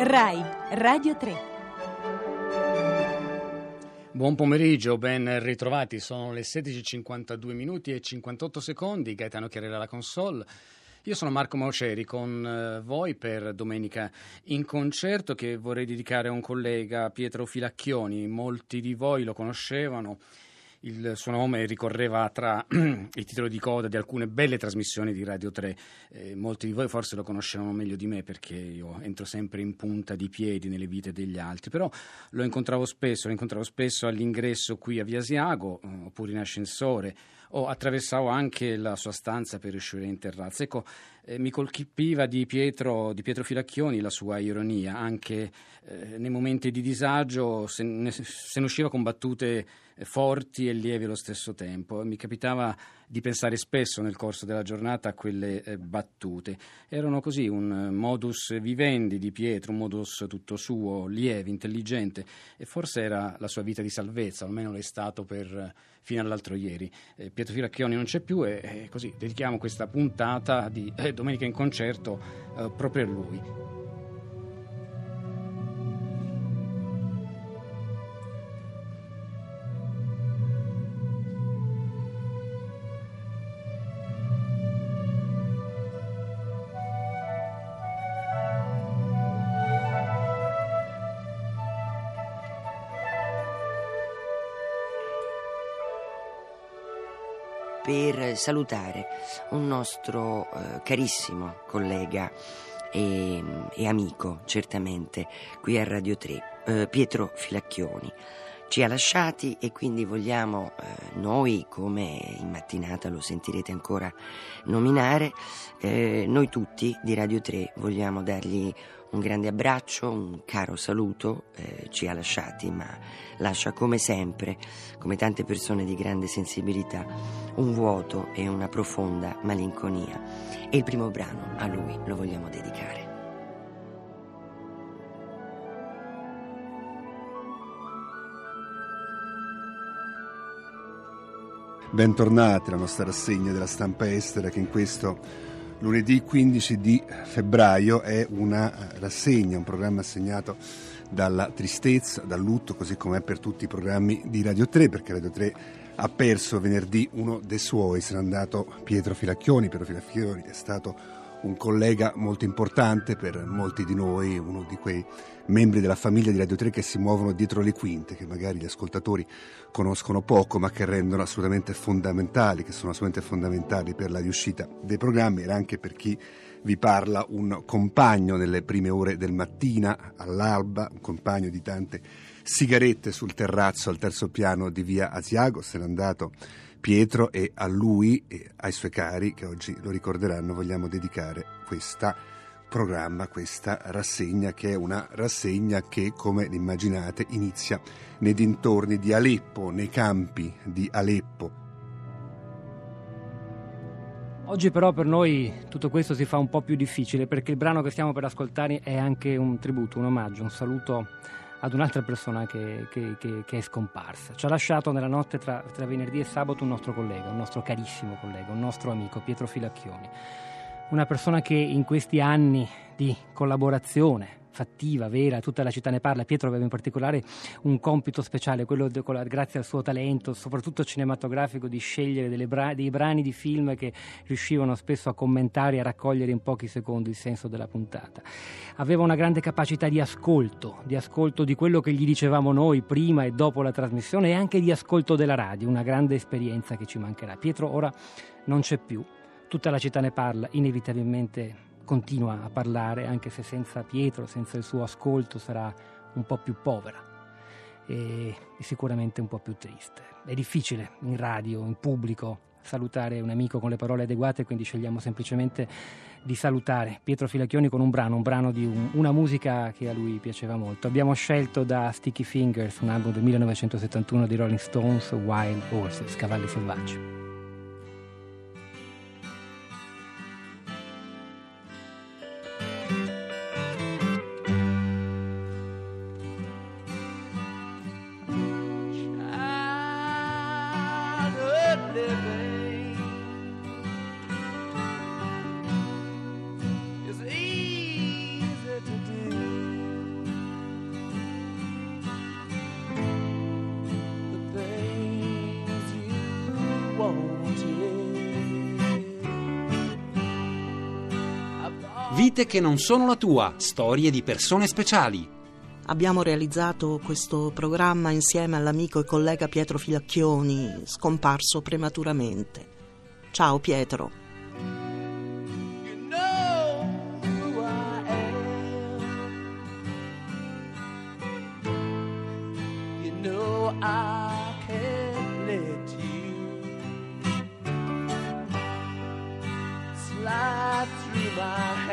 RAI Radio 3 Buon pomeriggio, ben ritrovati. Sono le 16.52 minuti e 58 secondi. Gaetano Chiarella alla console. Io sono Marco Mauceri con eh, voi per Domenica in concerto che vorrei dedicare a un collega, Pietro Filacchioni. Molti di voi lo conoscevano il suo nome ricorreva tra i titoli di coda di alcune belle trasmissioni di Radio 3. Eh, molti di voi forse lo conosceranno meglio di me perché io entro sempre in punta di piedi nelle vite degli altri, però lo incontravo spesso, lo incontravo spesso all'ingresso qui a Via Asiago eh, oppure in ascensore o attraversavo anche la sua stanza per uscire in terrazza. Ecco, eh, mi colpiva di Pietro, di Pietro, Filacchioni la sua ironia, anche eh, nei momenti di disagio se ne, se ne usciva con battute forti e lievi allo stesso tempo. Mi capitava di pensare spesso nel corso della giornata a quelle eh, battute. Erano così un modus vivendi di Pietro, un modus tutto suo, lieve, intelligente e forse era la sua vita di salvezza, almeno l'è stato per, fino all'altro ieri. Eh, Pietro Firacchioni non c'è più e, così dedichiamo questa puntata di eh, Domenica in concerto eh, proprio a lui. Per salutare un nostro eh, carissimo collega e, e, amico, certamente, qui a Radio 3, eh, Pietro Filacchioni. Ci ha lasciati e quindi vogliamo eh, noi, come in mattinata lo sentirete ancora nominare, eh, noi tutti di Radio 3 vogliamo dargli un grande abbraccio, un caro saluto, eh, ci ha lasciati, ma lascia come sempre, come tante persone di grande sensibilità, un vuoto e una profonda malinconia. E il primo brano a lui lo vogliamo dedicare. Bentornati alla nostra rassegna della stampa estera che in questo lunedì 15 di febbraio è una rassegna, un programma assegnato dalla tristezza, dal lutto, così come è per tutti i programmi di Radio 3, perché Radio 3 ha perso venerdì uno dei suoi, se n'è andato Pietro Filacchioni. Pietro Filacchioni è stato un collega molto importante per molti di noi, uno di quei membri della famiglia di Radio 3 che si muovono dietro le quinte, che magari gli ascoltatori conoscono poco, ma che rendono assolutamente fondamentali, che sono assolutamente fondamentali per la riuscita dei programmi e anche per chi vi parla un compagno nelle prime ore del mattina all'alba, un compagno di tante sigarette sul terrazzo al terzo piano di via Asiago, se n'è andato Pietro e a lui e ai suoi cari che oggi lo ricorderanno vogliamo dedicare questo programma, questa rassegna che è una rassegna che come immaginate inizia nei dintorni di Aleppo, nei campi di Aleppo. Oggi però per noi tutto questo si fa un po' più difficile perché il brano che stiamo per ascoltare è anche un tributo, un omaggio, un saluto ad un'altra persona che, che, che, che, è scomparsa. Ci ha lasciato nella notte tra, tra venerdì e sabato un nostro collega, un nostro carissimo collega, un nostro amico, Pietro Filacchioni. Una persona che in questi anni di collaborazione fattiva, vera, tutta la città ne parla. Pietro aveva in particolare un compito speciale, quello de, grazie al suo talento, soprattutto cinematografico, di scegliere bra- dei brani di film che riuscivano spesso a commentare e a raccogliere in pochi secondi il senso della puntata. Aveva una grande capacità di ascolto, di ascolto di quello che gli dicevamo noi prima e dopo la trasmissione e anche di ascolto della radio, una grande esperienza che ci mancherà. Pietro ora non c'è più, tutta la città ne parla, inevitabilmente continua a parlare, anche se senza Pietro, senza il suo ascolto sarà un po' più povera e, sicuramente un po' più triste. È difficile in radio, in pubblico, salutare un amico con le parole adeguate, quindi scegliamo semplicemente di salutare Pietro Filacchioni con un brano, un brano di un, una musica che a lui piaceva molto. Abbiamo scelto da Sticky Fingers, un album del 1971 di Rolling Stones, Wild Horses, Cavalli Selvaggi. Vite che non sono la tua, storie di persone speciali. Abbiamo realizzato questo programma insieme all'amico e collega Pietro Filacchioni, scomparso prematuramente. Ciao Pietro. You know who I am. You know I can't let you slide through my.